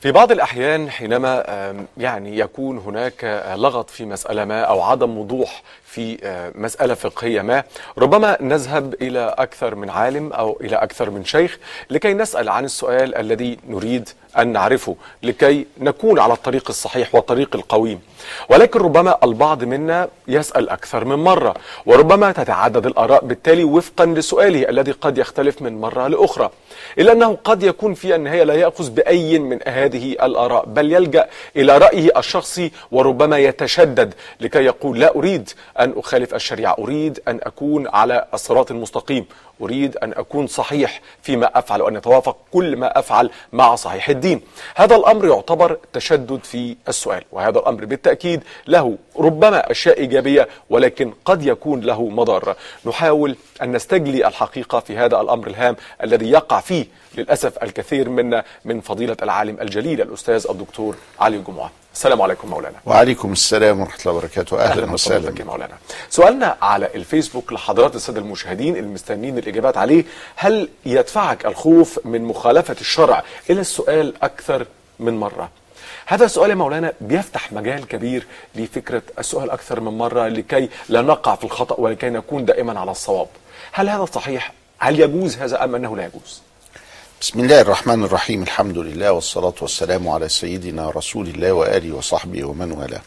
في بعض الأحيان حينما يعني يكون هناك آه، لغط في مسألة ما أو عدم وضوح في آه، مسألة فقهية ما ربما نذهب إلى أكثر من عالم أو إلى أكثر من شيخ لكي نسأل عن السؤال الذي نريد أن نعرفه لكي نكون على الطريق الصحيح والطريق القويم. ولكن ربما البعض منا يسأل أكثر من مرة وربما تتعدد الآراء بالتالي وفقا لسؤاله الذي قد يختلف من مرة لأخرى. إلا أنه قد يكون في النهاية لا يأخذ بأي من هذه الآراء بل يلجأ إلى رأيه الشخصي وربما يتشدد لكي يقول لا أريد أن أخالف الشريعة أريد أن أكون على الصراط المستقيم أريد أن أكون صحيح فيما أفعل وأن يتوافق كل ما أفعل مع صحيح الدين. هذا الأمر يعتبر تشدد في السؤال وهذا الأمر بالتأكيد له ربما أشياء إيجابية ولكن قد يكون له مضار نحاول أن نستجلي الحقيقة في هذا الأمر الهام الذي يقع فيه للأسف الكثير منا من فضيلة العالم الجليل الأستاذ الدكتور علي الجمعه السلام عليكم مولانا. وعليكم السلام ورحمة الله وبركاته. أهلا بحضرتك وسهلا مولانا. سؤالنا على الفيسبوك لحضرات السادة المشاهدين المستنين الإجابات عليه. هل يدفعك الخوف من مخالفة الشرع إلى السؤال أكثر من مرة؟ هذا السؤال يا مولانا بيفتح مجال كبير لفكرة السؤال أكثر من مرة لكي لا نقع في الخطأ ولكي نكون دائما على الصواب. هل هذا صحيح؟ هل يجوز هذا أم أنه لا يجوز؟ بسم الله الرحمن الرحيم. الحمد لله والصلاة والسلام على سيدنا رسول الله وآله وصحبه ومن والاه.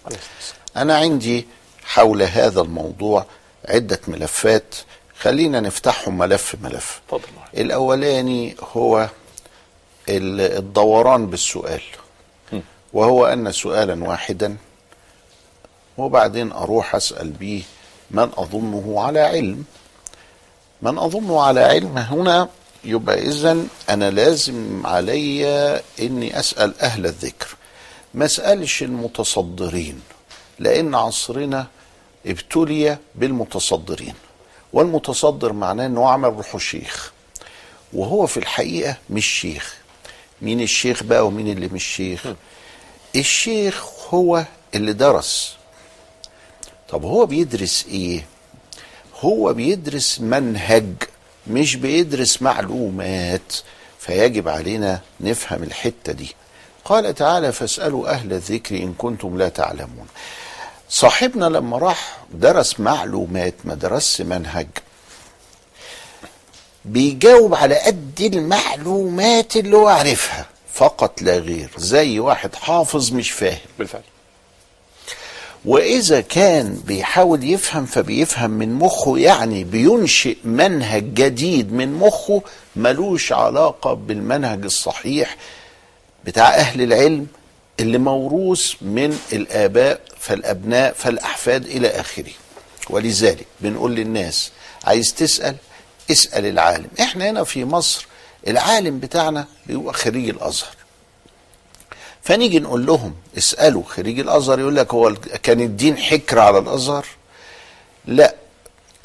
أنا عندي حول هذا الموضوع عدة ملفات. خلينا نفتحهم ملف ملف. الأولاني هو ال- الدوران بالسؤال. وهو أن سؤالا واحدا وبعدين أروح أسأل به من أظنه على علم. من أظنه على علم هنا يبقى إذن أنا لازم علي إني أسأل أهل الذكر. ما أسألش المتصدرين لأن عصرنا ابتلي بالمتصدرين. والمتصدر معناه أنه عمل روحه شيخ وهو في الحقيقة مش شيخ. مين الشيخ بقى ومين اللي مش شيخ؟ الشيخ هو اللي درس. طب هو بيدرس إيه؟ هو بيدرس منهج مش بيدرس معلومات فيجب علينا نفهم الحتة دي. قال تعالى فاسألوا أهل الذكر إن كنتم لا تعلمون. صاحبنا لما راح درس معلومات ما درسش منهج بيجاوب على قد المعلومات اللي هو عارفها فقط لا غير. زي واحد حافظ مش فاهم. بالفعل. وإذا كان بيحاول يفهم فبيفهم من مخه يعني بينشئ منهج جديد من مخه ملوش علاقة بالمنهج الصحيح بتاع أهل العلم اللي موروث من الآباء فالأبناء فالأحفاد إلى آخره. ولذلك بنقول للناس عايز تسأل؟ اسأل العالم. إحنا هنا في مصر العالم بتاعنا بيبقى خريج الأزهر. فنيجي نقول لهم اسألوا. خريج الأزهر يقول لك هو كان الدين حكر على الأزهر؟ لا.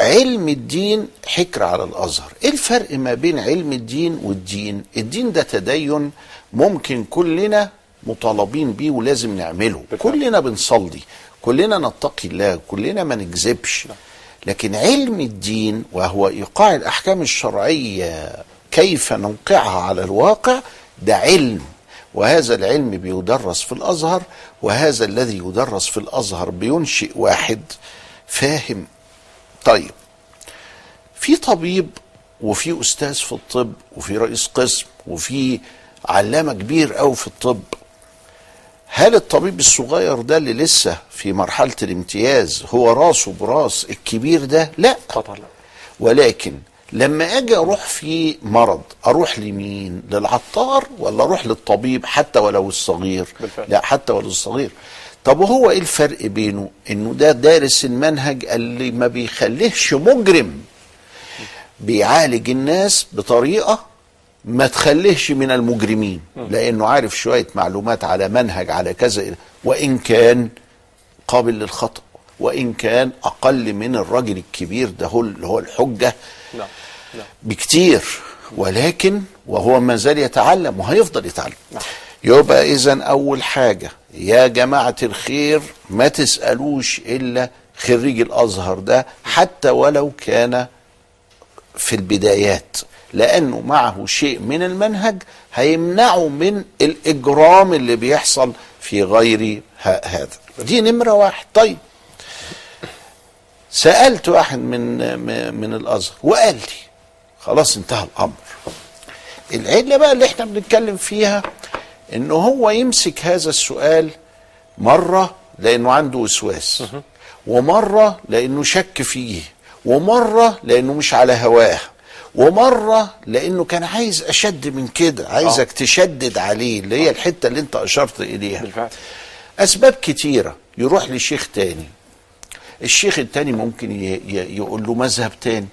علم الدين حكر على الأزهر. إيه الفرق ما بين علم الدين والدين؟ الدين ده تدين ممكن كلنا مطالبين بيه ولازم نعمله. كلنا بنصلي كلنا نتقي الله كلنا ما نكذبش. لكن علم الدين وهو إيقاع الأحكام الشرعية كيف نوقعها على الواقع ده علم. وهذا العلم بيدرس في الأزهر وهذا الذي يدرس في الأزهر بينشئ واحد فاهم. طيب في طبيب وفي أستاذ في الطب وفي رئيس قسم وفي علامة كبير قوي في الطب هل الطبيب الصغير ده اللي لسه في مرحلة الامتياز هو راسه براس الكبير ده؟ لا. لا. ولكن لما أجي أروح في مرض أروح لمين؟ للعطار ولا أروح للطبيب حتى ولو الصغير؟ بالفعل. لا حتى ولو الصغير. طب وهو إيه الفرق بينه؟ انه ده دارس المنهج اللي ما بيخليهش مجرم. بيعالج الناس بطريقة ما تخليهش من المجرمين لأنه عارف شوية معلومات على منهج على كذا وإن كان قابل للخطأ وإن كان أقل من الراجل الكبير ده هو اللي هو الحجة نعم نعم. بكتير ولكن وهو ما زال يتعلم وهيفضل يتعلم. نعم. يبقى اذا أول حاجة يا جماعة الخير ما تسألوش إلا خريج الأزهر ده حتى ولو كان في البدايات لأنه معه شيء من المنهج هيمنعه من الإجرام اللي بيحصل في غير هذا. دي نمرة واحد. طيب سألت واحد من من الأزهر وقال لي خلاص انتهى الأمر. العلة بقى اللي إحنا بنتكلم فيها انه هو يمسك هذا السؤال مرة لأنه عنده وسواس ومرة لأنه شك فيه ومرة لأنه مش على هواه ومرة لأنه كان عايز أشد من كده عايزك تشدد عليه اللي هي الحتة اللي انت أشرت إليها. بالفعل. أسباب كتيرة. يروح لشيخ تاني. الشيخ التاني ممكن يقول له مذهب تاني.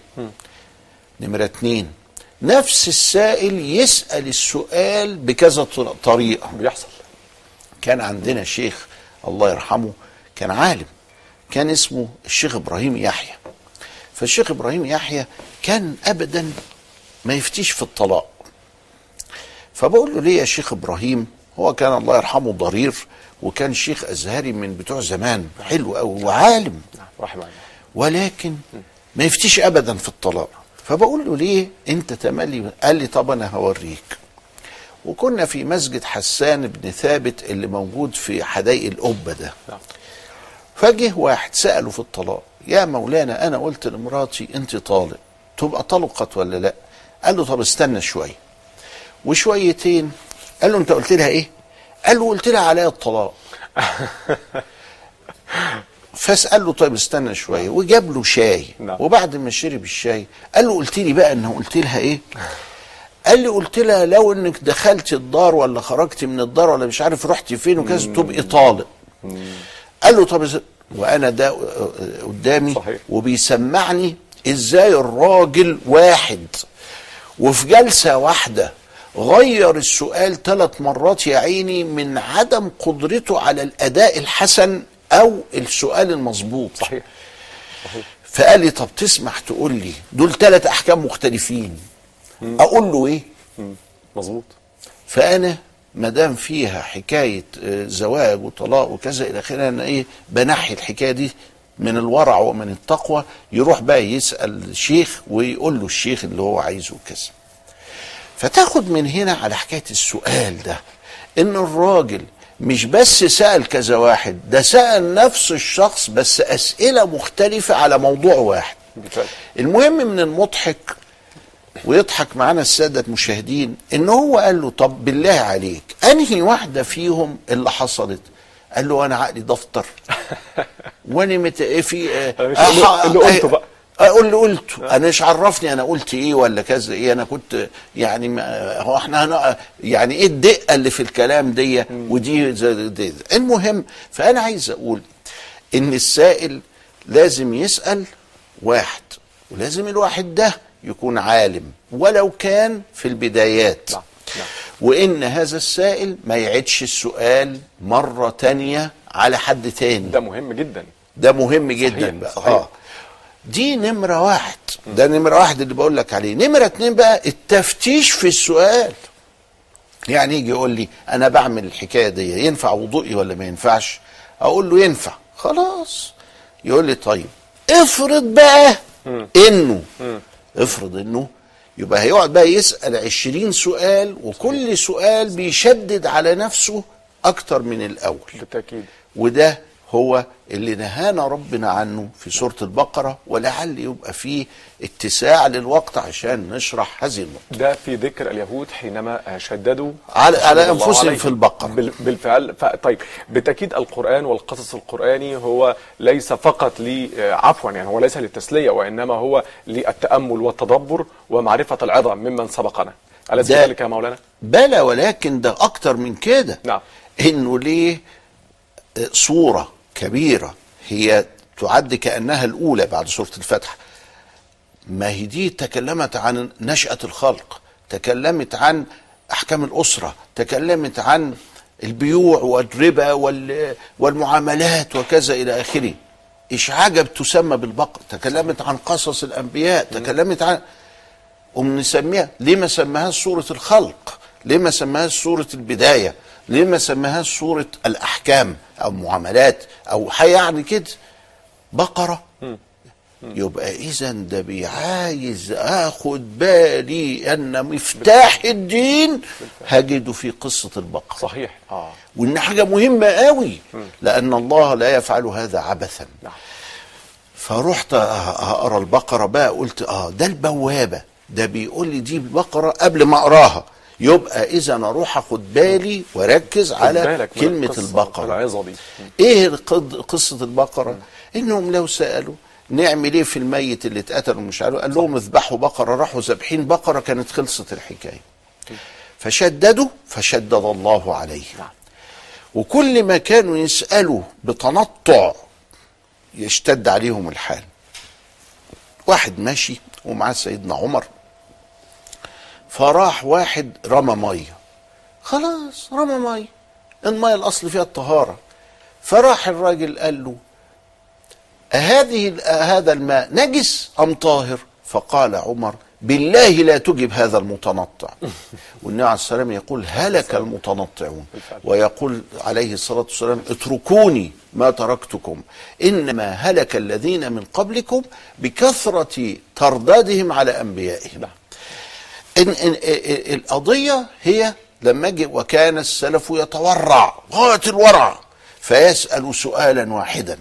نمرة اتنين. نفس السائل يسأل السؤال بكذا طر- طريقة. بيحصل. كان عندنا شيخ الله يرحمه كان عالم. كان اسمه الشيخ إبراهيم يحيى. فالشيخ إبراهيم يحيى كان ابدا ما يفتيش في الطلاق. فبقول له ليه يا شيخ إبراهيم؟ هو كان الله يرحمه ضرير. وكان شيخ أزهري من بتوع زمان حلو قوي وعالم. ولكن ما يفتيش ابدا في الطلاق. فبقول له ليه أنت تملي؟ قال لي طب أنا هوريك. وكنا في مسجد حسان بن ثابت اللي موجود في حدائق القبة ده. نعم. فجه واحد سأله في الطلاق يا مولانا أنا قلت لمراتي أنت طالق تبقى طلقت ولا لأ؟ قال له طب استنى شوية. وشويتين قال له أنت قلت لها إيه؟ قال له قلت لها عليا الطلاق. فاسال له طيب استنى شوية. وجاب له شاي. نعم. وبعد ما شرب الشاي قال له قلت لي بقى إنه قلت لها إيه؟ قال لي قلت لها لو إنك دخلت الدار ولا خرجت من الدار ولا مش عارف رحت فين وكذا تبقي طالق. قال له طب وأنا ده قدامي. صحيح. وبيسمعني إزاي الراجل واحد. وفي جلسة واحدة غير السؤال ثلاث مرات يا عيني من عدم قدرته على الأداء الحسن أو السؤال المظبوط. صحيح. صحيح فقال لي طب تسمح تقول لي دول ثلاث أحكام مختلفين. أقول له إيه؟ مم. مظبوط. فأنا ما دام فيها حكاية آه، زواج وطلاق وكذا إلى آخره أنا إيه؟ بنحي الحكاية دي من الورع ومن التقوى. يروح بقى يسأل الشيخ ويقول له الشيخ اللي هو عايزه كذا فتاخد من هنا على حكاية السؤال ده إن الراجل مش بس سأل كذا واحد ده سأل نفس الشخص بس أسئلة مختلفة على موضوع واحد. المهم من المضحك ويضحك معانا السادة المشاهدين إن هو قال له طب بالله عليك أنهي واحدة فيهم اللي حصلت؟ قال له أنا عقلي دفتر. وأنا مت... في اللي قلته بقى. أقول اللي قلته أنا مش عرفني أنا قلت إيه ولا كذا إيه أنا كنت يعني هو إحنا. يعني إيه الدقة اللي في الكلام دي ودي زي دي. المهم فأنا عايز أقول إن السائل لازم يسأل واحد ولازم الواحد ده يكون عالم ولو كان في البدايات نعم، نعم. وإن هذا السائل ما يعيدش السؤال مرة تانية على حد تاني ده مهم جدا ده مهم جدا بقى صحيح. آه دي نمرة واحد. ده نمرة واحد اللي بقول لك عليه. نمرة اتنين بقى التفتيش في السؤال. يعني يجي يقول لي أنا بعمل الحكاية دي ينفع وضوئي ولا ما ينفعش؟ أقول له ينفع. خلاص. يقول لي طيب. افرض بقى إنه افرض إنه يبقى هيقعد بقى يسأل عشرين سؤال وكل سؤال بيشدد على نفسه أكتر من الأول. بالتأكيد. وده هو اللي نهانا ربنا عنه في سورة البقرة ولعل يبقى فيه اتساع للوقت عشان نشرح هذه النقطة ده في ذكر اليهود حينما شددوا على- على أنفسهم. في البقرة. بال- بالفعل. طيب بالتاكيد القرآن والقصص القرآني هو ليس فقط ل عفوا يعني هو ليس للتسلية وإنما هو للتأمل والتدبر ومعرفة العظم ممن سبقنا أليس ده- كذلك يا مولانا؟ بلى ولكن ده أكتر من كده نعم. إنه ليه آه، صورة كبيرة. هي تعد كأنها الأولى بعد سورة الفتح. ما هي دي تكلمت عن نشأة الخلق تكلمت عن أحكام الأسرة تكلمت عن البيوع والربا وال- والمعاملات وكذا إلى آخره. إيش عجب تسمى بالبقر؟ تكلمت عن قصص الأنبياء تكلمت عن قوم نسميها. ليه ما سماهاش سورة الخلق؟ ليه ما سماهاش سورة البداية؟ ليه ما سماهاش سورة الأحكام؟ أو معاملات أو حاجة يعني كده. بقرة. يبقى إذا ده بيعايز آخد بالي أن مفتاح الدين هجده في قصة البقرة. صحيح. آه. وإن حاجة مهمة قوي. لأن الله لا يفعل هذا عبثا. نعم. فرحت أقرأ البقرة بقى قلت آه ده البوابة. ده بيقول لي دي البقره قبل ما أقراها. يبقى إذا أروح أخد بالي وأركز على كلمة القصة، البقرة. العظة إيه قصة البقرة؟ إنهم لو سألوا نعمل إيه في الميت اللي اتقتل ومش عارف قال لهم اذبحوا بقرة راحوا ذابحين بقرة كانت خلصت الحكاية. فشددوا فشدد الله عليه. نعم. وكل ما كانوا يسألوا بتنطع يشتد عليهم الحال. واحد ماشي ومعاه سيدنا عمر. فراح واحد رمى مية. خلاص رمى مية. المية الأصل فيها الطهارة. فراح الراجل قال له أهذه هذا الماء نجس أم طاهر؟ فقال عمر بالله لا تجب هذا المتنطع. والنبي عليه السلام يقول هلك المتنطعون. ويقول عليه الصلاة والسلام اتركوني ما تركتكم. إنما هلك الذين من قبلكم بكثرة تردادهم على أنبيائهم. إن إن القضية هي لما جه وكان السلف يتورع غاية الورع فيسأل سؤالا واحدا.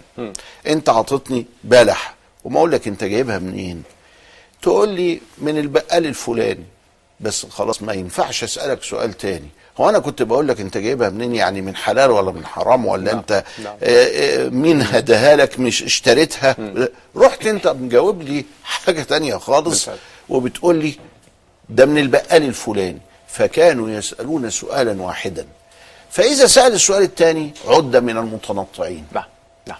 أنت عطتني بلح وما أقول لك أنت جايبها منين؟ تقول لي من البقال الفلاني. بس خلاص ما ينفعش أسألك سؤال تاني. هو أنا كنت بقول لك أنت جايبها منين؟ يعني من حلال ولا من حرام؟ ولا نعم، أنت نعم. آه، آه، مين هداها لك؟ مش اشتريتها؟ رحت أنت مجاوب لي حاجة تانية خالص. وبتقول لي ده من البقال الفلاني. فكانوا يسألون سؤالا واحدا. فإذا سأل السؤال الثاني عد من المتنطعين. نعم نعم.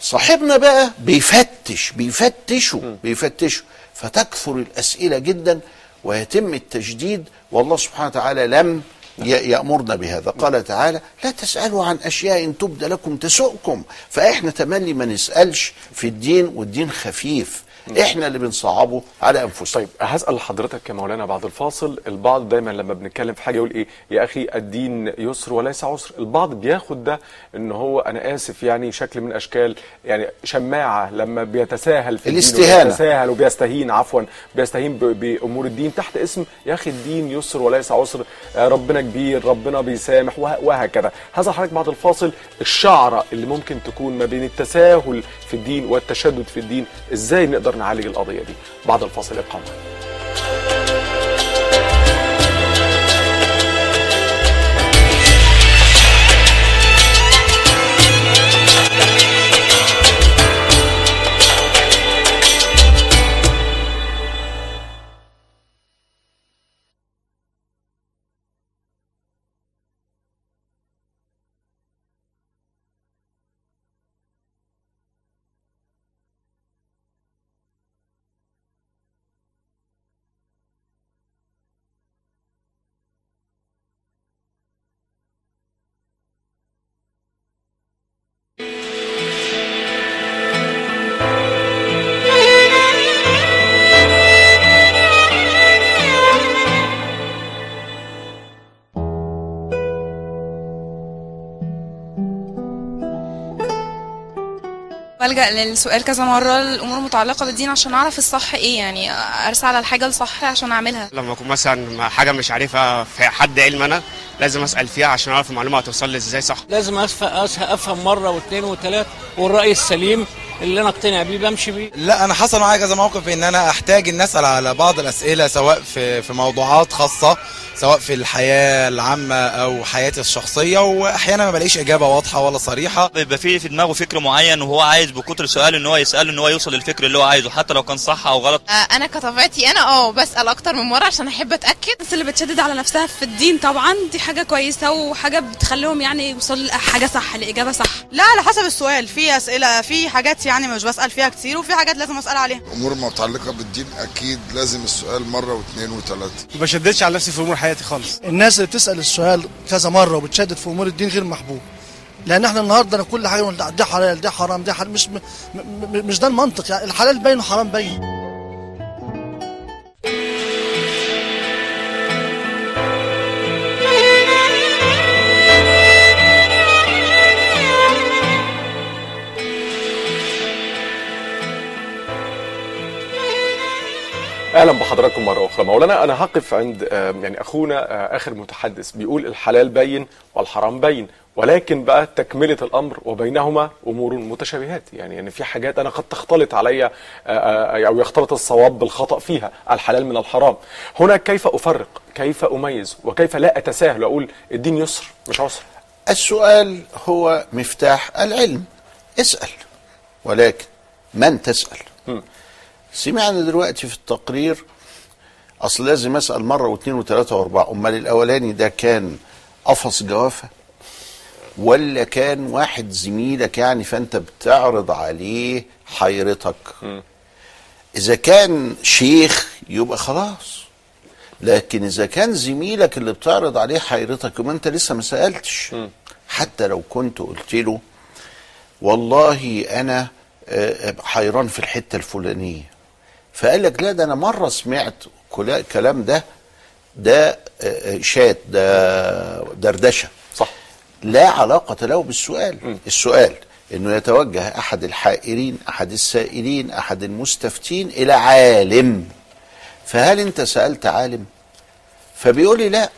صاحبنا بقى بيفتش بيفتشوا بيفتشوا. فتكثر الأسئلة جدا ويتم التجديد. والله سبحانه وتعالى لم يأمرنا بهذا. قال تعالى لا تسألوا عن أشياء تبدى لكم تسؤكم. فإحنا تملي ما نسألش في الدين والدين خفيف. إحنا اللي بنصعبه على أنفسنا. طيب هسأل حضرتك يا مولانا بعد الفاصل. البعض دايما لما بنتكلم في حاجة يقول إيه يا أخي الدين يسر وليس عسر. البعض بياخد ده إن هو أنا آسف يعني شكل من أشكال يعني شماعة لما بيتساهل في الدين الاستهانة. وبيتساهل وبيستهين عفوا بيستهين بأمور الدين تحت اسم يا أخي الدين يسر وليس عسر. آه، ربنا كبير ربنا بيسامح وه- وهكذا. هذا حضرتك بعد الفاصل. الشعرة اللي ممكن تكون ما بين التساهل في الدين والتشدد في الدين إزاي نقدر نعالج القضية دي بعد الفاصل ابقى معنا بلجأ للسؤال كذا مرة الأمور المتعلقة بالدين عشان أعرف الصح إيه يعني أرسل على الحاجة الصح عشان أعملها. لما أكون مثلا حاجة مش عارفها في حد علم أنا لازم أسأل فيها عشان أعرف المعلومة هتوصل لي إزاي صح. لازم أفهم مرة واثنين وثلاثه والرأي السليم اللي أنا أقتنع بيه بمشي بيه. لا أنا حصل معايا كذا موقف إن أنا أحتاج إن أسأل على بعض الأسئلة سواء في في موضوعات خاصة سواء في الحياة العامة أو حياتي الشخصية وأحيانا ما بلاقيش إجابة واضحة ولا صريحة. بيبقى في في دماغه فكر معين وهو عايز بكتر سؤال إن هو يسأله إن هو يوصل للفكر اللي هو عايزه حتى لو كان صح أو غلط. آه، أنا كطبيعتي أنا آه بسأل أكتر من مرة عشان أحب أتأكد. الناس اللي بتشدد على نفسها في الدين طبعا دي حاجة كويسة وحاجة بتخليهم يعني يوصلوا لحاجة صح لإجابة صح. لا على حسب السؤال. في أسئلة في حاجات يعني مش بسأل فيها كتير وفي حاجات لازم أسأل عليها. أمور متعلقة بالدين أكيد لازم السؤال مرة واثنين وثلاثة. ما بشددش على نفسي في أمور حياتي خالص. الناس اللي بتسأل السؤال كذا مرة وبتشدد في أمور الدين غير محبوب. لأن إحنا النهارده أنا كل حاجة نقول ده- حلال ده حرام ده حلال. مش م- م- مش ده المنطق يعني. الحلال باين وحرام باين. أهلا بحضراتكم مره أخرى. مولانا أنا هقف عند آه، يعني اخونا آه، اخر متحدث بيقول الحلال بين والحرام بين ولكن بقى تكملة الأمر وبينهما أمور متشابهات. يعني يعني في حاجات أنا قد تختلط علي آه، أو يختلط الصواب بالخطأ فيها الحلال من الحرام. هنا كيف أفرق؟ كيف أميز؟ وكيف لا أتساهل وأقول الدين يسر مش عسر؟ السؤال هو مفتاح العلم. اسأل ولكن من تسأل؟ سمعنا دلوقتي في التقرير أصل لازم أسأل مرة واثنين وثلاثة وأربعة أمال الأولاني ده كان قفص جوافة ولا كان واحد زميلك يعني فأنت بتعرض عليه حيرتك؟ إذا كان شيخ يبقى خلاص لكن إذا كان زميلك اللي بتعرض عليه حيرتك يبقى أنت لسه ما سألتش حتى لو كنت قلت له والله أنا آه، حيران في الحتة الفلانية. فقال لك لا ده أنا مرة سمعت كلا- الكلام ده ده آه، آه، شات ده دردشة. صح. لا علاقة له بالسؤال. السؤال إنه يتوجه أحد الحائرين أحد السائلين أحد المستفتين إلى عالم. فهل أنت سألت عالم؟ فبيقول لي لا.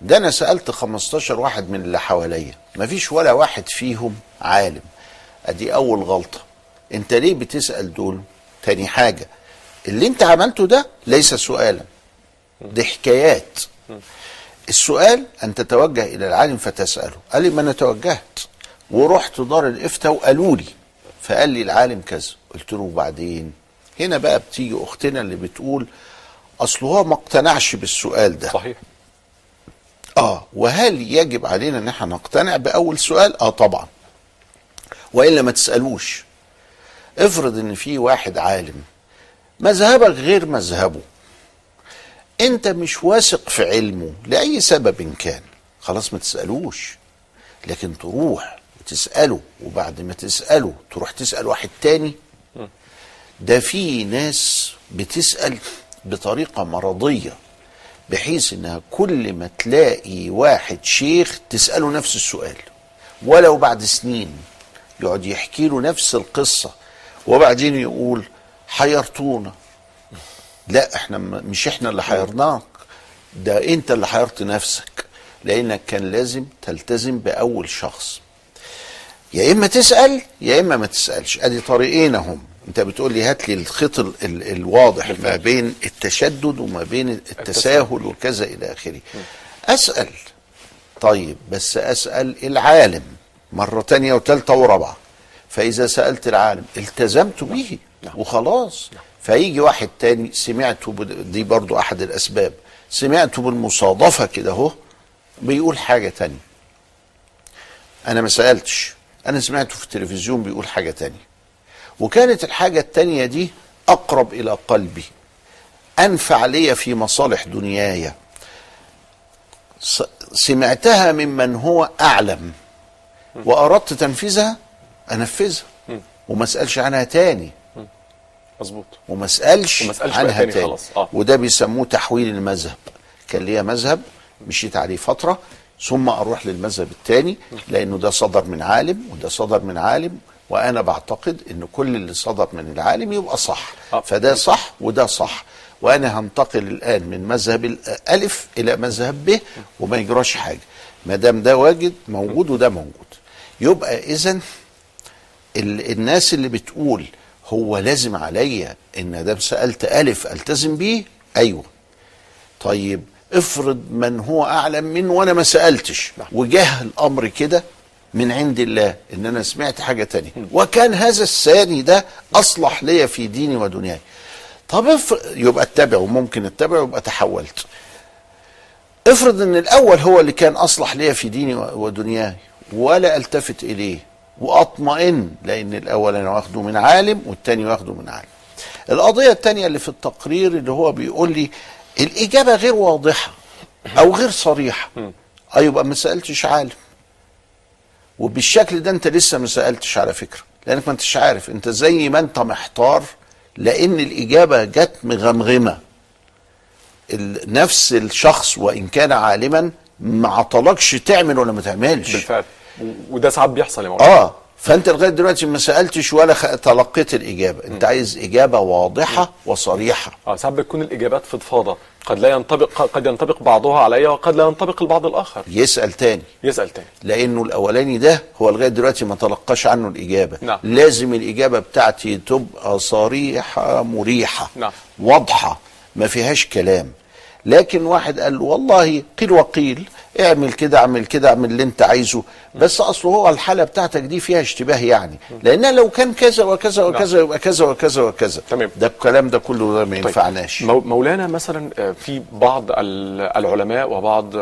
ده أنا سألت 15 واحد من اللي حواليا. مفيش ولا واحد فيهم عالم. أدي أول غلطة. أنت ليه بتسأل دول؟ تاني حاجة اللي انت عملته ده ليس سؤالا. دي حكايات. السؤال أن تتوجه إلى العالم فتسأله. قال لي ما أنا توجهت. ورحت دار الإفتاء وقالوا لي. فقال لي العالم كذا. قلت له وبعدين؟ هنا بقى بتيجي أختنا اللي بتقول أصل هو ما اقتنعش بالسؤال ده. صحيح. آه. وهل يجب علينا إن إحنا نقتنع بأول سؤال؟ آه طبعا. وإلا ما تسألوش. افرض إن في واحد عالم مذهبك غير مذهبه. انت مش واثق في علمه لأي سبب كان. خلاص ما تسألوش. لكن تروح وتسأله وبعد ما تسأله تروح تسأل واحد تاني. ده في ناس بتسأل بطريقة مرضية بحيث إنها كل ما تلاقي واحد شيخ تسأله نفس السؤال. ولو بعد سنين يقعد يحكي له نفس القصة وبعدين يقول حيرتونا. لا إحنا مش إحنا اللي حيرناك ده انت اللي حيرت نفسك لانك كان لازم تلتزم بأول شخص. يا إما تسأل يا إما ما تسألش. أدي طريقين أهم. أنت بتقول لي هات لي الخيط ال- ال- الواضح ما بين التشدد وما بين التساهل وكذا إلى آخره. أسأل. طيب بس أسأل العالم مرة تانية وثالثه ورابعة. فإذا سألت العالم التزمت به. وخلاص. فيجي واحد تاني سمعته دي برضو أحد الأسباب. سمعته بالمصادفة كده أهو بيقول حاجة تانية. أنا ما سألتش. أنا سمعته في التلفزيون بيقول حاجة تانية. وكانت الحاجة التانية دي أقرب إلى قلبي. أنفع لي في مصالح دنياي. سمعتها ممن هو أعلم. وأردت تنفيذها أنفذها. وما أسألش عنها تاني. مظبوط. وما بقى عنها تاني تاني, خلاص. آه. وده بيسموه تحويل المذهب. كان ليا مذهب مشيت عليه فترة ثم أروح للمذهب الثاني لأنه ده صدر من عالم وده صدر من عالم وأنا بعتقد إن كل اللي صدر من العالم يبقى صح. فده صح وده صح. وأنا هنتقل الآن من مذهب الالف إلى مذهب ب وما يجراش حاجة. ما دام ده واجد موجود وده موجود. يبقى اذا ال- الناس اللي بتقول هو لازم عليا إن دام سألت ألف ألتزم بيه أيوه. طيب افرض من هو أعلم منه وأنا ما سألتش. وجه الأمر كده من عند الله إن أنا سمعت حاجة تانية. وكان هذا الثاني ده أصلح لي في ديني ودنياي. طب افرض يبقى اتبعه ممكن اتبعه يبقى تحولت. افرض إن الأول هو اللي كان أصلح لي في ديني ودنياي ولا ألتفت إليه. وأطمئن لأن الأول أنا واخده من عالم والتاني واخده من عالم. القضية التانية اللي في التقرير اللي هو بيقول لي الإجابة غير واضحة أو غير صريحة. يبقى ما سألتش عالم. وبالشكل ده أنت لسه ما سألتش على فكرة لأنك ما أنتش عارف. أنت زي ما أنت محتار لأن الإجابة جت مغمغمة. نفس الشخص وإن كان عالما ما عطلكش تعمل ولا ما تعملش. بالفعل. وده ساعات بيحصل يا مولانا آه فأنت لغاية دلوقتي ما سألتش ولا خ- تلقيت الإجابة. أنت عايز إجابة واضحة وصريحة. آه ساعات بتكون الإجابات فضفاضة. قد لا ينطبق قد ينطبق بعضها عليا وقد لا ينطبق البعض الآخر. يسأل تاني. يسأل تاني. لأنه الأولاني ده هو لغاية دلوقتي ما تلقاش عنه الإجابة. نعم. لازم الإجابة بتاعتي تبقى صريحة مريحة نعم. واضحة ما فيهاش كلام. لكن واحد قال له والله قيل وقيل اعمل كده اعمل كده اعمل اللي انت عايزه. بس اصله هو الحالة بتاعتك دي فيها اشتباه يعني. لأن لو كان كذا وكذا وكذا يبقى كذا وكذا وكذا. تمام. ده الكلام ده كله ده ما ينفعناش. مو- مولانا مثلا آه، في بعض ال- العلماء وبعض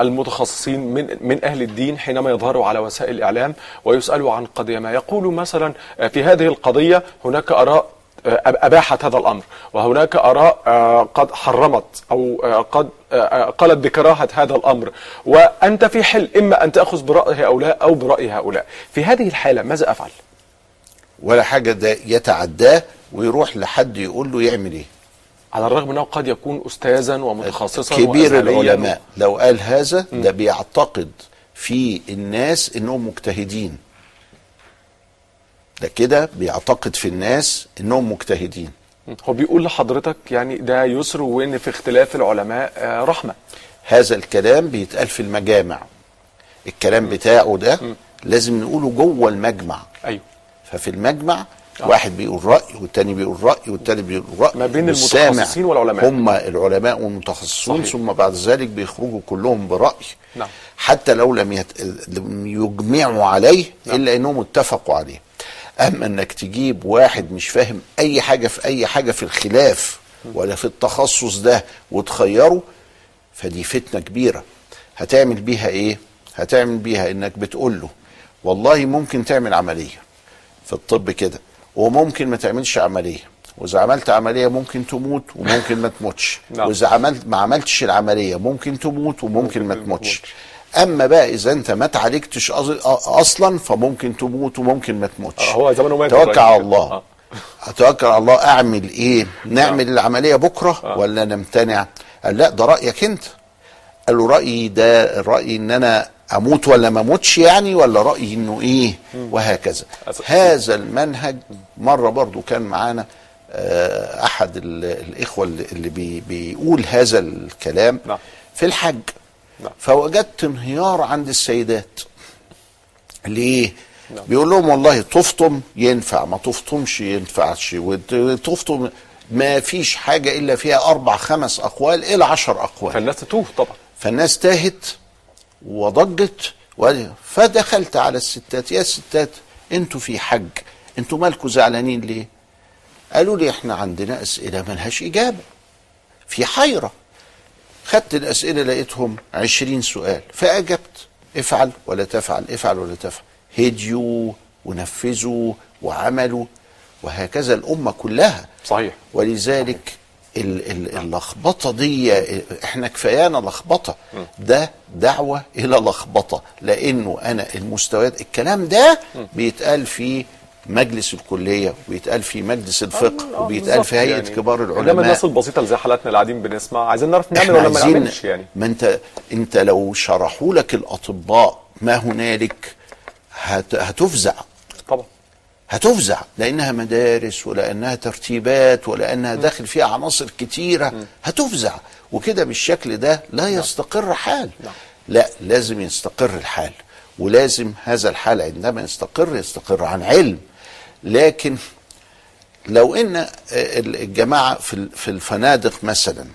المتخصصين من من أهل الدين حينما يظهروا على وسائل الإعلام ويسألوا عن قضية. ما يقولوا مثلا آه، في هذه القضية هناك آراء أباحت هذا الأمر. وهناك آراء آه، قد حرمت أو آه، قد آه، قالت بكراهة هذا الأمر. وأنت في حل إما أن تأخذ برأي هؤلاء أو برأي هؤلاء. في هذه الحالة ماذا أفعل؟ ولا حاجة ده يتعداه ويروح لحد يقول له يعمل إيه. على الرغم أنه قد يكون استاذا ومتخصصا كبير العلماء. لو قال هذا ده بيعتقد في الناس إنهم مجتهدين. ده كده بيعتقد في الناس إنهم مجتهدين. هو بيقول لحضرتك يعني ده يسر وإن في اختلاف العلماء آه، رحمة. هذا الكلام بيتقال في المجامع. الكلام بتاعه ده لازم نقوله جوه المجمع. أيوه. ففي المجمع واحد بيقول رأي والتاني بيقول رأي والتاني بيقول رأي. ما بين المتخصصين والعلماء. هم العلماء والمتخصصون صحيح. ثم بعد ذلك بيخرجوا كلهم برأي. نعم. حتى لو لم يت... لم يجمعوا عليه نعم. إلا إنهم اتفقوا عليه. اما أنك تجيب واحد مش فاهم أي حاجة في أي حاجة في الخلاف ولا في التخصص ده وتخيره فدي فتنة كبيرة. هتعمل بيها إيه؟ هتعمل بيها إنك بتقول له والله ممكن تعمل عملية في الطب كده وممكن ما تعملش عملية. وإذا عملت عملية ممكن تموت وممكن ما تموتش. نعم. وإذا عملت ما عملتش العملية ممكن تموت وممكن ما تموتش. أما بقى إذا أنت ما تعالجتش أص- أصلا فممكن تموت وممكن ما تموتش. آه، هو زمانه مات توكل على. الله. آه. اتوكل على الله. أعمل إيه؟ نعمل العملية بكرة ولا نمتنع؟ قال لا ده رأيك أنت. قال له رأيي ده رأيي إن أنا أموت ولا ما أموتش يعني ولا رأيي إنه إيه؟ وهكذا. هذا المنهج. مرة برضو كان معانا آه، أحد ال- الإخوة اللي اللي بي بيقول هذا الكلام نعم. في الحج. نعم. فوجدت انهيار عند السيدات. ليه؟ نعم. بيقول لهم والله تفطم ينفع ما تفطمش ينفعش وتفطم ما فيش حاجة إلا فيها أربع خمس أقوال إلى عشر أقوال. فالناس تتوه طبعا. فالناس تاهت وضجت فدخلت على الستات. يا ستات أنتوا في حج أنتوا مالكوا زعلانين ليه؟ قالوا لي إحنا عندنا أسئلة ملهاش إجابة. في حيرة. خدت الأسئلة لقيتهم عشرين سؤال فأجبت. افعل ولا تفعل افعل ولا تفعل. هديوا ونفذوا وعملوا وهكذا الأمة كلها. صحيح. ولذلك ال- ال- اللخبطة دي إحنا كفايانا لخبطة. ده دعوة إلى لخبطة. لأنه أنا المستويات الكلام ده بيتقال في مجلس الكلية وبيتقال في مجلس الفقه آه، وبيتقال في هيئة يعني. كبار إنما العلماء الناس البسيطة اللي زي حالاتنا اللي قاعدين بنسمع عايزين نعرف نعمل ولا ما نعملش يعني. ما انت انت لو شرحوا لك الأطباء ما هنالك هت هتفزع. طبعا. هتفزع لأنها مدارس ولأنها ترتيبات ولأنها داخل فيها عناصر كتيرة. هتفزع. وكده بالشكل ده لا يستقر حال. لا لازم يستقر الحال. ولازم هذا الحال عندما يستقر يستقر عن علم. لكن لو إن الجماعة في في الفنادق مثلا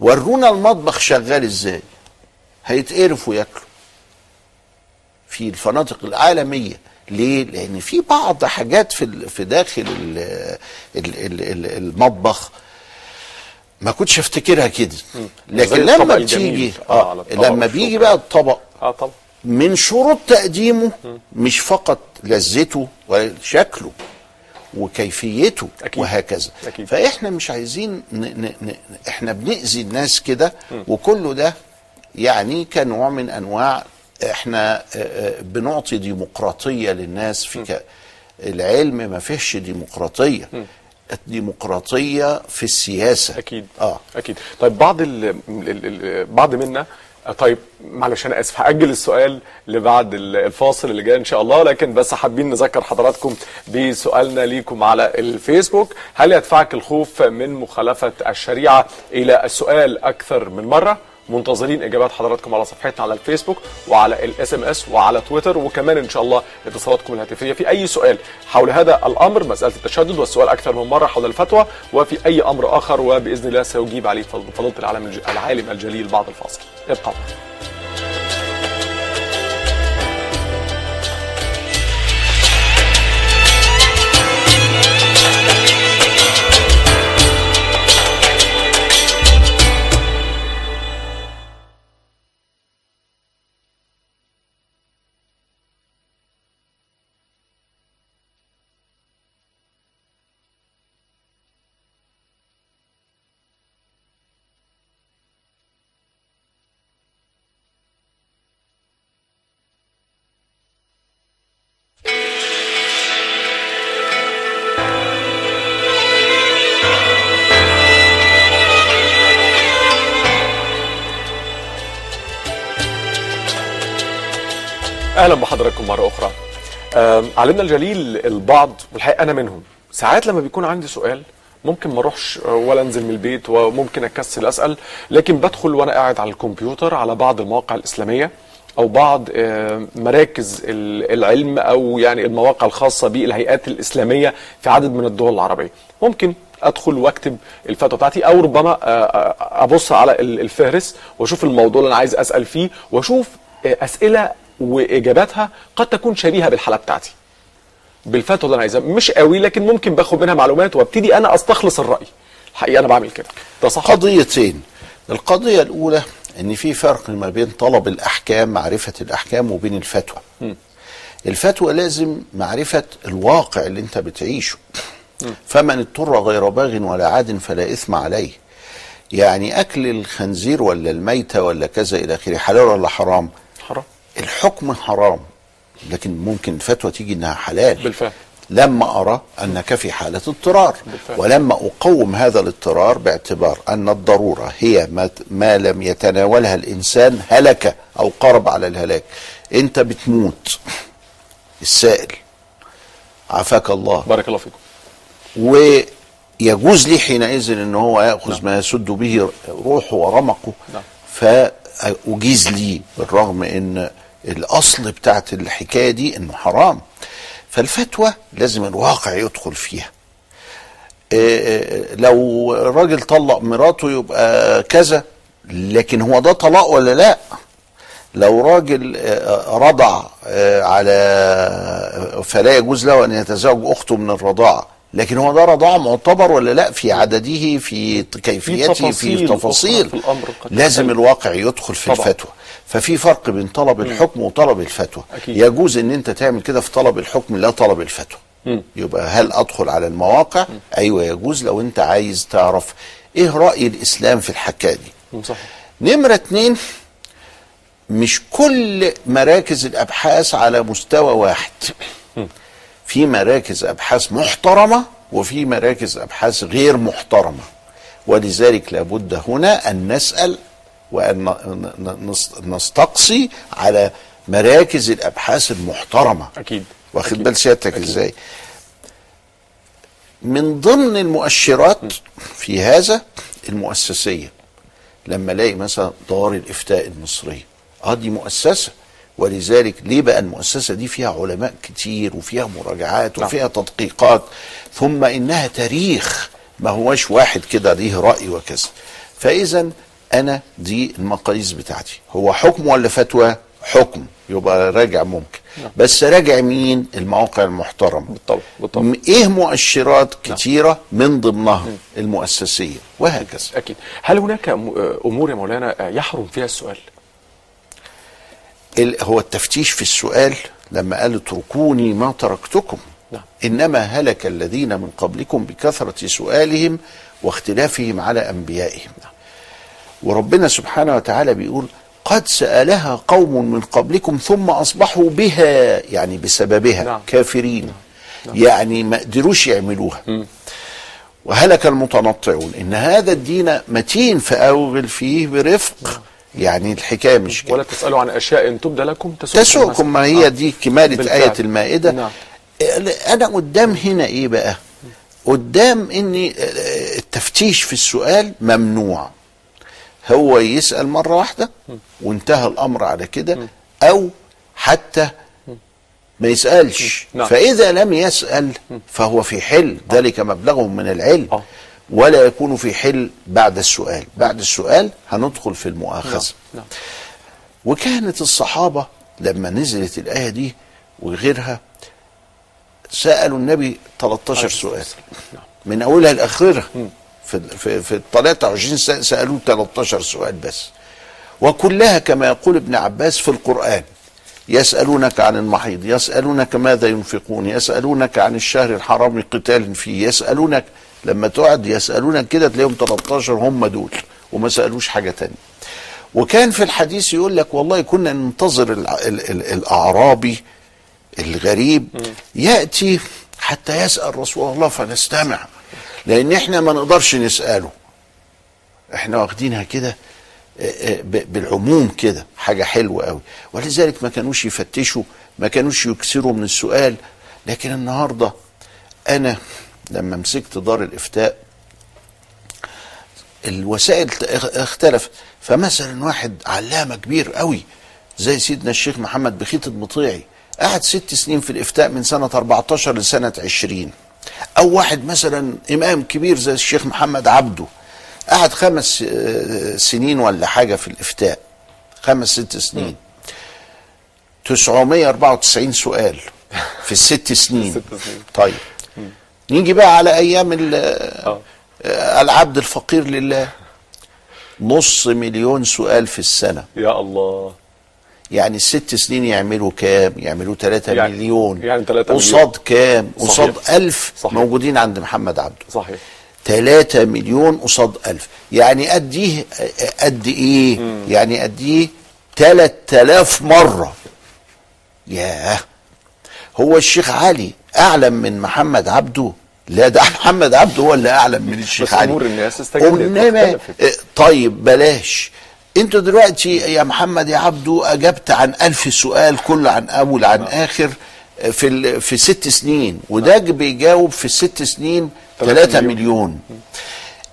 ورونا المطبخ شغال إزاي هيتقرفوا ياكلوا في الفنادق العالمية ليه؟ لأن في بعض حاجات في في داخل ال ال ال ال المطبخ ما كنتش أفتكرها كده لكن لما بتيجي. آه، آه الطبق لما. بيجي بقى الطبق آه طبعا من شروط تقديمه مش فقط لذته وشكله وكيفيته أكيد. وهكذا. أكيد. فإحنا مش عايزين ن... ن... ن... إحنا بنأذي الناس كده وكله ده يعني كنوع من أنواع إحنا آه، آه، بنعطي ديمقراطية للناس في ك... العلم ما فيهش ديمقراطية. الديمقراطية في السياسة. أكيد. آه. أكيد. طيب بعض ال ال ال بعض منا طيب معلش أنا آسف. هأجل السؤال لبعد ال- الفاصل اللي جاي إن شاء الله لكن بس حابين نذكر حضراتكم بسؤالنا ليكم على الفيسبوك. هل يدفعك الخوف من مخالفة الشريعة إلى السؤال أكثر من مرة؟ منتظرين إجابات حضراتكم على صفحتنا على الفيسبوك وعلى الإس إم إس وعلى تويتر وكمان إن شاء الله اتصالاتكم الهاتفية. في أي سؤال حول هذا الأمر مسألة التشدد والسؤال أكثر من مرة حول الفتوى وفي أي أمر آخر وبإذن الله سيجيب عليه فضيلة العالم العالم الجليل بعد الفاصل. ابقوا أهلا بحضراتكم مرة أخرى. علمنا الجليل البعض والحقيقة أنا منهم. ساعات لما بيكون عندي سؤال ممكن ما أروحش ولا أنزل من البيت وممكن أكسل أسأل لكن بدخل وأنا قاعد على الكمبيوتر على بعض المواقع الإسلامية أو بعض مراكز ال- العلم أو يعني المواقع الخاصة بالهيئات الإسلامية في عدد من الدول العربية. ممكن أدخل وأكتب الفتوى بتاعتي أو ربما أبص على ال- الفهرس وأشوف الموضوع اللي أنا عايز أسأل فيه وأشوف أسئلة وإجاباتها قد تكون شبيهة بالحالة بتاعتي. بالفتوى اللي أنا عايزها مش قوي لكن ممكن باخد منها معلومات وابتدي أنا أستخلص الرأي. الحقيقة أنا بعمل كده. ده صح. قضيتين. القضية الأولى أن في فرق ما بين طلب الأحكام معرفة الأحكام وبين الفتوى. مم. الفتوى لازم معرفة الواقع اللي أنت بتعيشه. فمن اضطر غير باغ ولا عاد فلا إثم عليه. يعني أكل الخنزير ولا الميتة ولا كذا إلى آخره حلال ولا حرام؟ حرام. الحكم حرام لكن ممكن الفتوى تيجي إنها حلال. بالفعل. لما أرى أنك في حالة اضطرار. بالفعل. ولما أقوم هذا الاضطرار باعتبار أن الضرورة هي ما, ما لم يتناولها الإنسان هلك أو قرب على الهلاك. أنت بتموت. السائل. عافاك الله. بارك الله فيكم. ويجوز لي حينئذ إن هو يأخذ ما يسد به روحه ورمقه. نعم. فاجيز لي بالرغم إن الأصل بتاعت الحكاية دي إنه حرام. فالفتوى لازم الواقع يدخل فيها. إيه، لو راجل طلق مراته يبقى كذا لكن هو ده طلاق ولا لا؟ لو راجل آه، رضع آه، على فلا يجوز له أن يتزوج أخته من الرضاعة لكن هو ده رضاعه معتبر ولا لا في عدده في كيفيته في تفاصيل في الأمر لازم. الواقع يدخل في طبعا. الفتوى. ففي فرق بين طلب الحكم وطلب الفتوى. أكيد. يجوز إن أنت تعمل كده في طلب الحكم لا طلب الفتوى. مم. يبقى هل أدخل على المواقع؟ أيوه يجوز لو أنت عايز تعرف. إيه رأي الإسلام في الحكاية دي؟ نمرة اتنين مش كل مراكز الأبحاث على مستوى واحد. في مراكز أبحاث محترمة وفي مراكز أبحاث غير محترمة. ولذلك لابد هنا أن نسأل وأن نستقصي على مراكز الأبحاث المحترمة. أكيد. واخد. بال سيادتك إزاي؟ من ضمن المؤشرات في هذا المؤسسية لما ألاقي مثلا دار الإفتاء المصرية. آه دي مؤسسة. ولذلك ليه بقى المؤسسة دي فيها علماء كتير وفيها مراجعات نعم. وفيها تدقيقات؟ ثم إنها تاريخ ما هوش واحد كده ليه رأي وكذا. فإذا أنا دي المقاييس بتاعتي. هو حكم ولا فتوى؟ حكم. يبقى راجع ممكن. بس راجع مين؟ المواقع المحترمة. بالطبع بالطبع. إيه مؤشرات كتيرة من ضمنها المؤسسية؟ وهكذا. أكيد. هل هناك أمور يا مولانا يحرم فيها السؤال؟ ال- هو التفتيش في السؤال لما قال اتركوني ما تركتكم. نعم. إنما هلك الذين من قبلكم بكثرة سؤالهم واختلافهم على أنبيائهم. وربنا سبحانه وتعالى بيقول قد سألها قوم من قبلكم ثم أصبحوا بها يعني بسببها نعم. كافرين. يعني ما قدروش يعملوها. وهلك المتنطعون. إن هذا الدين متين فأوغل فيه برفق. يعني الحكاية مش كده. ولا تسألوا عن أشياء إن تبدى لكم تسؤكم تسوقكم ما. هي آه. دي كمالة بالفعل. آية المائدة. نعم. أنا قدام هنا إيه بقى؟ قدام إن التفتيش في السؤال ممنوع. هو يسأل مرة واحدة وانتهى الأمر على كده أو حتى ما يسألش. نعم. فإذا لم يسأل فهو في حل. ذلك مبلغه من العلم. ولا يكون في حل بعد السؤال. بعد السؤال هندخل في المؤاخذة. نعم. وكانت الصحابة لما نزلت الآية دي وغيرها سألوا النبي 13 سؤال. من أولها لآخرها. في في في ال 23 سنة سألوه 13 سؤال بس. وكلها كما يقول ابن عباس في القرآن. يسألونك عن المحيض يسألونك ماذا ينفقون يسألونك عن الشهر الحرام قتال فيه يسألونك لما تقعد يسألونك كده تلاقيهم 13 هم دول وما سألوش حاجة تانية. وكان في الحديث يقول لك والله كنا ننتظر الع- ال- ال- الأعرابي الغريب يأتي حتى يسأل رسول الله فنستمع لأن إحنا ما نقدرش نسأله. إحنا واخدينها كده بالعموم كده حاجة حلوة قوي ولذلك ما كانوش يفتشوا ما كانوش يكسروا من السؤال لكن النهاردة أنا لما مسكت دار الإفتاء الوسائل اختلفت فمثلا واحد علامة كبير قوي زي سيدنا الشيخ محمد بخيت المطيعي قعد ست سنين في الإفتاء من سنة 14 لسنة 20 أو واحد مثلا إمام كبير زي الشيخ محمد عبده قعد خمس آه، سنين ولا حاجة في الإفتاء. خمس ست سنين. 994 سؤال في الست سنين. ست سنين. طيب. نيجي بقى على أيام ال- آه، العبد الفقير لله. نص مليون سؤال في السنة. يا الله. يعني الست سنين يعملوا كام؟ يعملوا 3 يعني- مليون. يعني 3 مليون. قصاد كام؟ قصاد صحيح. ألف صحيح. موجودين عند محمد عبده صحيح. 3 مليون قصاد ألف. يعني قد إيه؟ قد إيه يعني قد إيه 3000 مرة. ياه. هو الشيخ علي أعلم من محمد عبده لا ده محمد عبده هو اللي أعلم من الشيخ بس علي. أمور الناس واختلفت. آه، طيب بلاش. أنتوا دلوقتي يا محمد يا عبده أجبت عن ألف سؤال كله عن أول عن آخر آه، في ال- في ست سنين. وده بيجاوب في الست سنين تلاتة 3 مليون. مليون.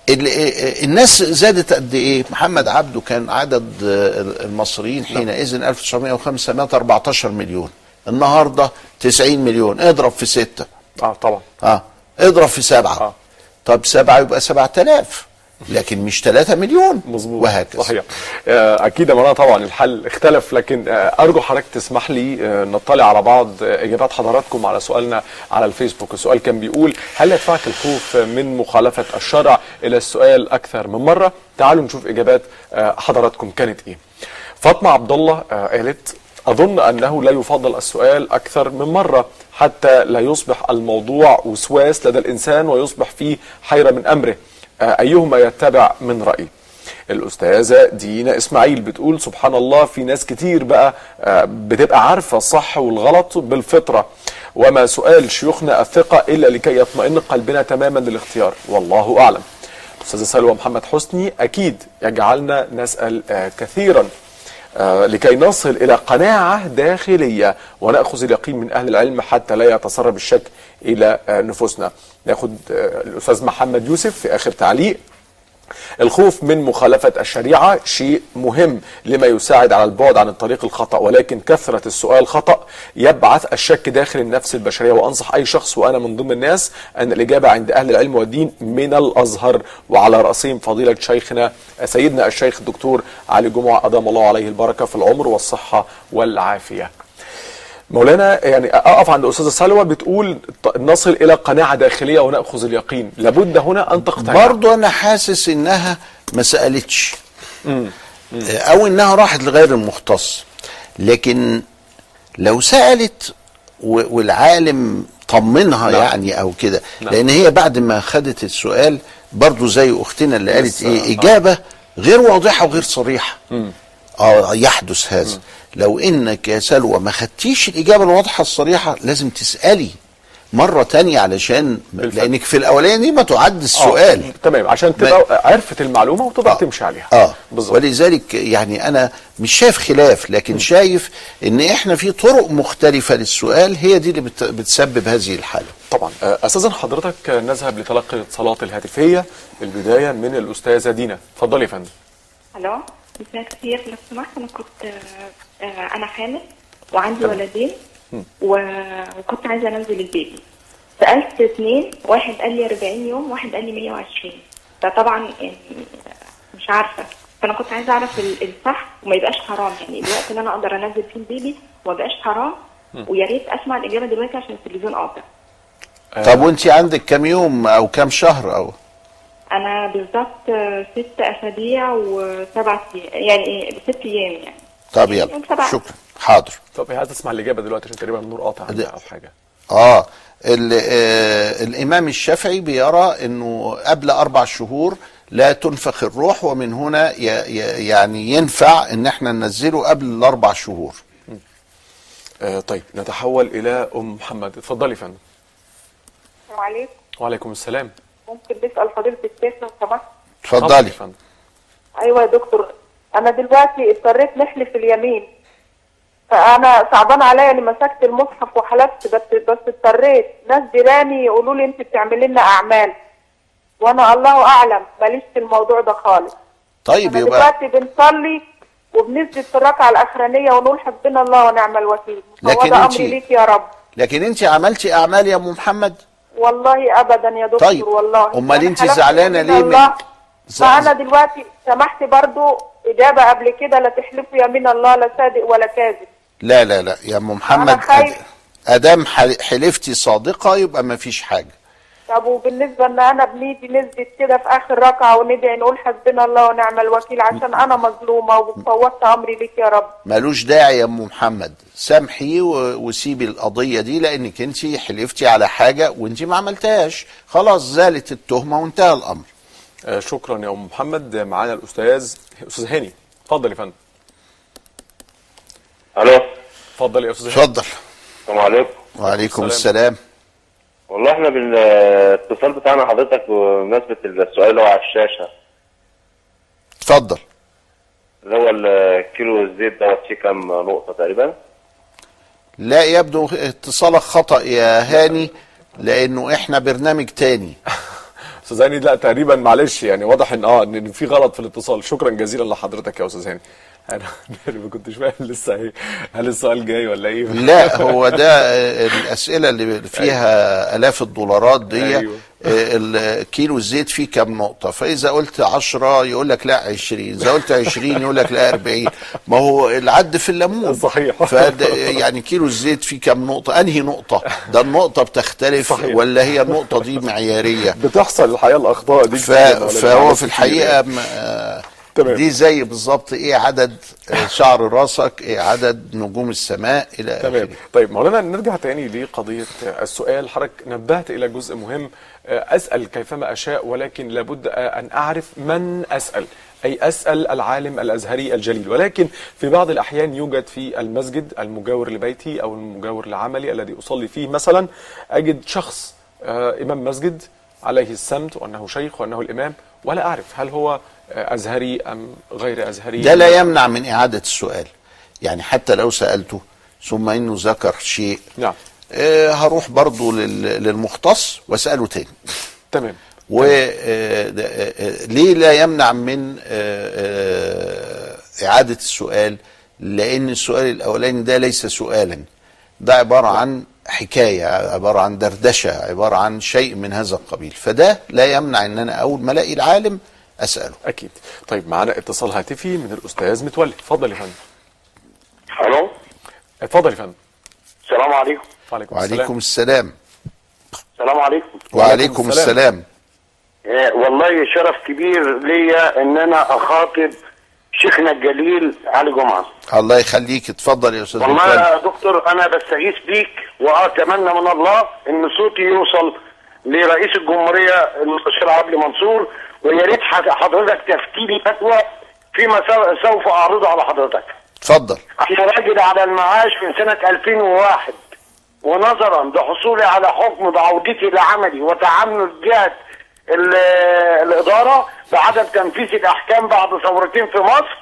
ال- آه، الناس زادت قد إيه؟ محمد عبده كان عدد آه، المصريين حينئذ 1905 مات 14 مليون. النهارده 90 مليون. اضرب في ستة. آه طبعا. آه. اضرب في سبعة. آه. طب سبعة يبقى 7000 لكن مش 3 مليون. مظبوط. وهكذا. صحيح. آه، أكيد يا طبعا الحل اختلف لكن آه، أرجو حضرتك تسمح لي آه، نطلع على بعض إجابات حضراتكم على سؤالنا على الفيسبوك. السؤال كان بيقول هل يدفعك الخوف من مخالفة الشرع؟ إلى السؤال أكثر من مرة. تعالوا نشوف إجابات حضراتكم كانت إيه. فاطمة عبد الله قالت أظن أنه لا يفضل السؤال أكثر من مرة حتى لا يصبح الموضوع وسواس لدى الإنسان ويصبح فيه حيرة من أمره. آه، أيهما يتبع من رايي الأستاذة دينا إسماعيل بتقول سبحان الله في ناس كتير بقى آه، بتبقى عارفة الصح والغلط بالفطرة. وما سؤال شيوخنا الثقة إلا لكي يطمئن قلبنا تماما للاختيار. والله أعلم. أستاذة سلوى محمد حسني أكيد يجعلنا نسأل آه، كثيرا. لكي نصل إلى قناعة داخلية ونأخذ اليقين من أهل العلم حتى لا يتسرب الشك إلى آه، نفوسنا. ناخد آه، الأستاذ محمد يوسف في آخر تعليق. الخوف من مخالفة الشريعة شيء مهم لما يساعد على البعد عن الطريق الخطأ ولكن كثرة السؤال خطأ. يبعث الشك داخل النفس البشرية وأنصح أي شخص وأنا من ضمن الناس أن الإجابة عند أهل العلم والدين من الأزهر. وعلى رأسهم فضيلة شيخنا سيدنا الشيخ الدكتور علي جمعة أدام الله عليه البركة في العمر والصحة والعافية. مولانا يعني أقف عند أستاذة سلوى بتقول نصل إلى قناعة داخلية ونأخذ اليقين. لابد هنا أن تقتنع. برضو أنا حاسس إنها ما سألتش. أو إنها راحت لغير المختص. لكن لو سألت والعالم طمنها نعم. يعني أو كده. نعم. لأن هي بعد ما خدت السؤال برضو زي أختنا اللي قالت إيه. إجابة غير واضحة وغير صريحة. آه يحدث هذا. لو إنك يا سلوى ما خدتيش الإجابة الواضحة الصريحة لازم تسألي مرة تانية علشان لأنك في الاولاني ما تعد السؤال. آه. تمام عشان تبقى عرفت المعلومة وتقدر تمشي عليها. آه. ولذلك يعني أنا مش شايف خلاف لكن شايف إن إحنا في طرق مختلفة للسؤال هي دي اللي بت- بتسبب هذه الحالة. طبعا. آه، استاذن حضرتك آه، نذهب لتلقي الاتصالات الهاتفية البداية من الأستاذة دينا. اتفضلي يا فندم. ألو مساء كتير لو سمحت أنا كنت آه، آه، أنا حامل وعندي. ولدين وكنت عايزة أنزل البيبي. سألت اثنين واحد قال لي 40 يوم واحد قال لي 120 فطبعا يعني مش عارفة. فأنا كنت عايزة أعرف ال- الصح وما يبقاش حرام. يعني الوقت اللي أنا أقدر أنزل فيه البيبي وما يبقاش حرام. ويا ريت أسمع الإجابة دلوقتي عشان التلفزيون قاطع. طب وانت عندك كام يوم أو كام شهر أو؟ أنا بالظبط آه، ست أسابيع وسبع يعني ست أيام يعني. طب يلا. شكرا. حاضر. طب عايز تسمع الإجابة دلوقتي؟ عشان تقريبا النور قاطع أو حاجة. آه. ال- آه، الإمام الشافعي بيرى إنه قبل أربع شهور لا تنفخ الروح ومن هنا ي- ي- يعني ينفع إن إحنا ننزله قبل الأربع شهور. آه طيب. نتحول إلى أم محمد. اتفضلي يا فندم. السلام عليكم. وعليكم السلام. ممكن نسأل فضيلة الشيخ لو سمحت؟ اتفضلي. أيوة يا دكتور. أنا دلوقتي اضطريت نحلف اليمين. فأنا صعبان عليا إني مسكت المصحف وحلفت بس بس اضطريت. ناس جيراني يقولوا لي أنت بتعملي لنا أعمال. وأنا الله أعلم ماليش في الموضوع ده خالص. طيب يبقى دلوقتي بنصلي وبنسجد في الركعة الأخرانية ونقول حسبنا الله ونعم الوكيل. لكن أنت- أمري ليك يا رب. لكن أنت عملتي أعمال يا ام محمد؟ والله أبدا يا دكتور طيب. والله. أنت حلفت زعلانة يمين ليه من- فأنا دلوقتي سمحت برضو إجابة قبل كده لا تحلفوا يمين الله لا صادق ولا كاذب. لا لا لا يا أم محمد أنا حل- حلفتي صادقة يبقى ما فيش حاجة. طب وبالنسبة إن أنا بنيجي نسجد كده في آخر ركعة وندعي نقول حسبنا الله ونعم الوكيل عشان أنا مظلومة وفوضت أمري ليك يا رب. ملوش داعي يا أم محمد. سامحي وسيبي القضية دي لأنك انت حلفتي على حاجة وانت ما عملتهاش. خلاص زالت التهمة وانتهى الأمر. آه شكرا يا أم محمد. معانا الأستاذ أستاذ هاني. اتفضل يا فندم. ألو. اتفضل يا أستاذ هاني. اتفضل. السلام عليكم. وعليكم السلام. والله إحنا بالاتصال بتاعنا حضرتك بمناسبة السؤال اللي هو على الشاشة. اتفضل. اللي هو الكيلو الزيت دوت فيه كام نقطة تقريبا؟ لا يبدو اتصالك خطأ يا هاني لأنه إحنا برنامج تاني. أستاذ هاني لا تقريبا معلش يعني واضح إن آه إن في غلط في الاتصال. شكرا جزيلا لحضرتك يا أستاذ هاني. أنا ما كنتش فاهم لسه إيه. هل السؤال جاي ولا إيه؟ لا هو ده الأسئلة اللي فيها آلاف الدولارات دي. أيوة. آه، الكيلو الزيت فيه كام نقطة؟ فإذا قلت 10 يقول لك لا 20 إذا قلت 20 يقول لك لا 40 ما هو العد في الليمون. صحيح. يعني كيلو الزيت فيه كام نقطة؟ أنهي نقطة؟ ده النقطة بتختلف صحيح. ولا هي النقطة دي معيارية؟ بتحصل الحقيقة الأخطاء دي ف... فهو في الحقيقة. م- آه، تمام. دي زي بالظبط إيه عدد آه، شعر راسك إيه عدد نجوم السماء إلى تمام. طيب مولانا نرجع تاني لقضية السؤال. حضرتك نبهت إلى جزء مهم آه، أسأل كيفما أشاء ولكن لابد آه، أن أعرف من أسأل أي أسأل العالم الأزهري الجليل. ولكن في بعض الأحيان يوجد في المسجد المجاور لبيتي أو المجاور لعملي الذي أصلي فيه مثلا أجد شخص آه، إمام مسجد عليه السمت وأنه شيخ وأنه الإمام ولا أعرف هل هو آه، أزهري أم غير أزهري؟ ده لا يمنع من إعادة السؤال. يعني حتى لو سألته ثم إنه ذكر شيء نعم. آه هروح برضو لل- للمختص وأسأله تاني. تمام. وليه لا يمنع من آه، آه، إعادة السؤال؟ لأن السؤال الأولاني ده ليس سؤالا. ده عبارة عن حكاية عبارة عن دردشة عبارة عن شيء من هذا القبيل. فده لا يمنع أن أنا أول ما ألاقي العالم أسأله. أكيد. طيب معنا اتصال هاتفي من الأستاذ متولي. اتفضل يا فندم. ألو؟ اتفضل يا فندم. السلام عليكم. وعليكم وعليكم السلام. السلام عليكم. وعليكم السلام. آه، والله شرف كبير ليا إن أنا أخاطب شيخنا الجليل علي جمعة. الله يخليك. اتفضل يا أستاذ والله يا دكتور أنا بستغيث بيك وأتمنى من الله إن صوتي يوصل لرئيس الجمهورية المستشار عبد منصور ويا ريت حضرتك تفتيني فتوى فيما سو- سوف أعرضه على حضرتك. اتفضل. أنا راجل على المعاش من سنة 2001 ونظرا لحصولي على حكم بعودتي لعملي وتعامل جهة ال- الإدارة بعدم تنفيذ الأحكام بعد ثورتين في مصر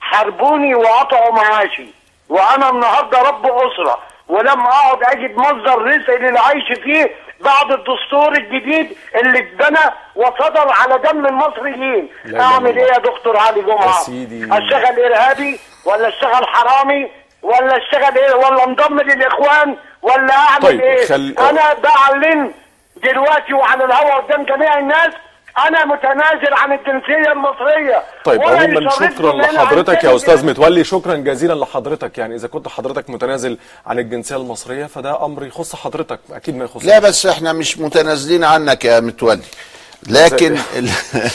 حاربوني وقطعوا معاشي وأنا النهاردة رب أسرة ولم أقعد أجد مصدر رزق للعيش فيه بعد الدستور الجديد اللي اتبنى وصدر على دم المصريين لا. إيه يا دكتور علي سيدي. أشتغل إرهابي ولا أشتغل حرامي ولا أشتغل إيه ولا انضم للإخوان ولا أعمل طيب، إيه خل- أنا بعلن دلوقتي وعلى الهواء قدام جميع الناس أنا متنازل عن الجنسية المصرية. طيب عموما شكرا لحضرتك يا أستاذ متولي شكرا جزيلا لحضرتك. يعني إذا كنت حضرتك متنازل عن الجنسية المصرية فده أمر يخص حضرتك أكيد ما يخص لا بس إحنا مش متنازلين عنك يا متولي. لكن ال-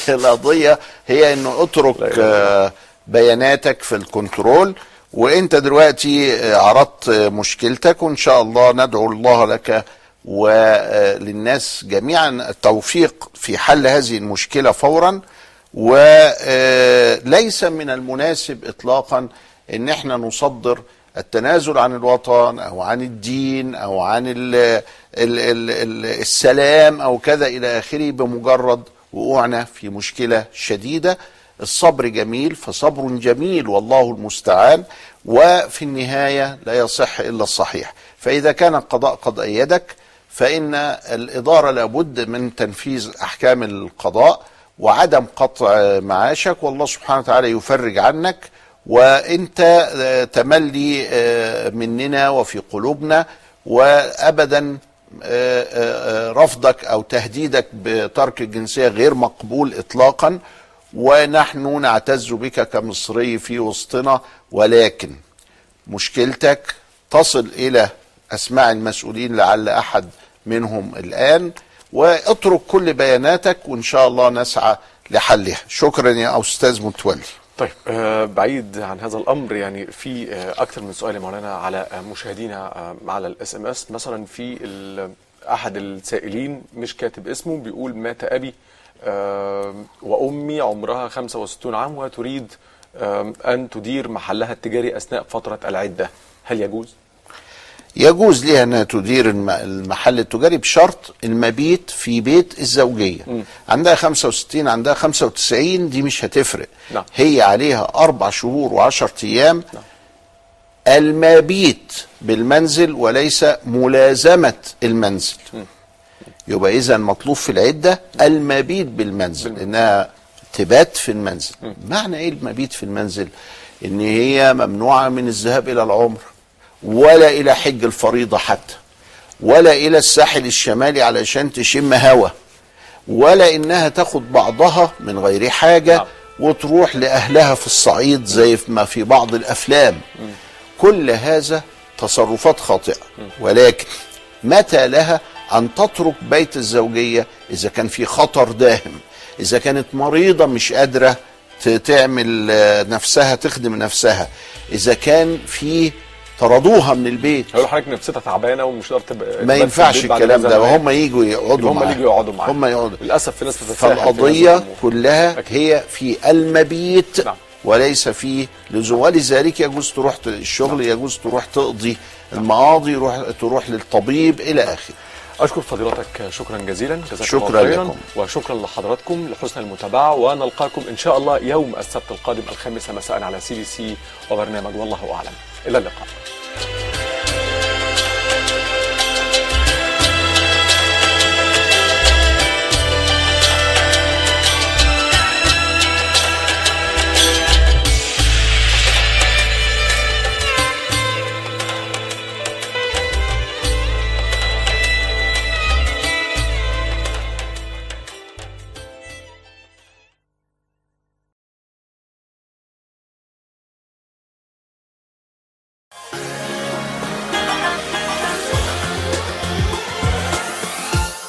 القضية هي إنه اترك آه، بياناتك في الكنترول وإنت دلوقتي آه، عرضت آه، مشكلتك وإن شاء الله ندعو الله لك وللناس جميعا التوفيق في حل هذه المشكلة فورا. وليس من المناسب اطلاقا إن إحنا نصدر التنازل عن الوطن أو عن الدين أو عن ال ال ال ال السلام أو كذا إلى آخره بمجرد وقوعنا في مشكلة شديدة. الصبر جميل فصبر جميل والله المستعان وفي النهاية لا يصح إلا الصحيح. فإذا كان القضاء قد إيدك فإن الإدارة لابد من تنفيذ أحكام القضاء وعدم قطع معاشك والله سبحانه وتعالى يفرج عنك. وأنت آه، تملي آه، مننا وفي قلوبنا. وابدا آه، رفضك أو تهديدك بترك الجنسية غير مقبول اطلاقا. ونحن نعتز بك كمصري في وسطنا. ولكن مشكلتك تصل إلى اسماع المسؤولين لعل أحد منهم الآن واترك كل بياناتك وإن شاء الله نسعى لحلها. شكرا يا أستاذ متولي. طيب آه بعيد عن هذا الأمر يعني في آه أكثر من سؤال يا مولانا على آه مشاهدينا على الإس إم إس. مثلا في أحد السائلين مش كاتب اسمه بيقول مات أبي وأمي عمرها 65 عام وتريد أن تدير محلها التجاري أثناء فترة العدة. هل يجوز؟ يجوز لها انها تدير الم- المحل التجاري بشرط المبيت في بيت الزوجية. عندها 65 عندها 95 دي مش هتفرق. نعم. هي عليها أربع شهور وعشرة أيام. المبيت بالمنزل وليس ملازمة المنزل. يبقى اذا مطلوب في العدة المبيت بالمنزل إنها تبات في المنزل. معنى إيه المبيت في المنزل؟ إن هي ممنوعة من الذهاب إلى العمر. ولا إلى حج الفريضة حتى ولا إلى الساحل الشمالي علشان تشم هوا ولا إنها تاخد بعضها من غير حاجة وتروح لأهلها في الصعيد زي ما في بعض الأفلام. كل هذا تصرفات خاطئة. ولكن متى لها أن تترك بيت الزوجية إذا كان في خطر داهم؟ إذا كانت مريضة مش قادرة ت- تعمل آه، نفسها تخدم نفسها. إذا كان في طردوها من البيت. هيقول لحضرتك نفسيتها تعبانة ومش قادرة تبقى ما ينفعش الكلام ده. وهم يجوا يقعدوا هم. يجوا يقعدوا معاها هم يقعدوا. للأسف في ناس بتتساهل الأمور. كلها هي في المبيت. نعم. وليس في لزوم. ولذلك يجوز تروح الشغل يجوز تروح تقضي المقاضي يروح تروح للطبيب إلى آخره. أشكر فضيلتك شكرا جزيلا. جزاك شكرا الله لكم. وشكرا لحضراتكم لحسن المتابعة. ونلقاكم إن شاء الله يوم السبت القادم الخامسه مساء على سي بي سي وبرنامج والله أعلم. إلى اللقاء.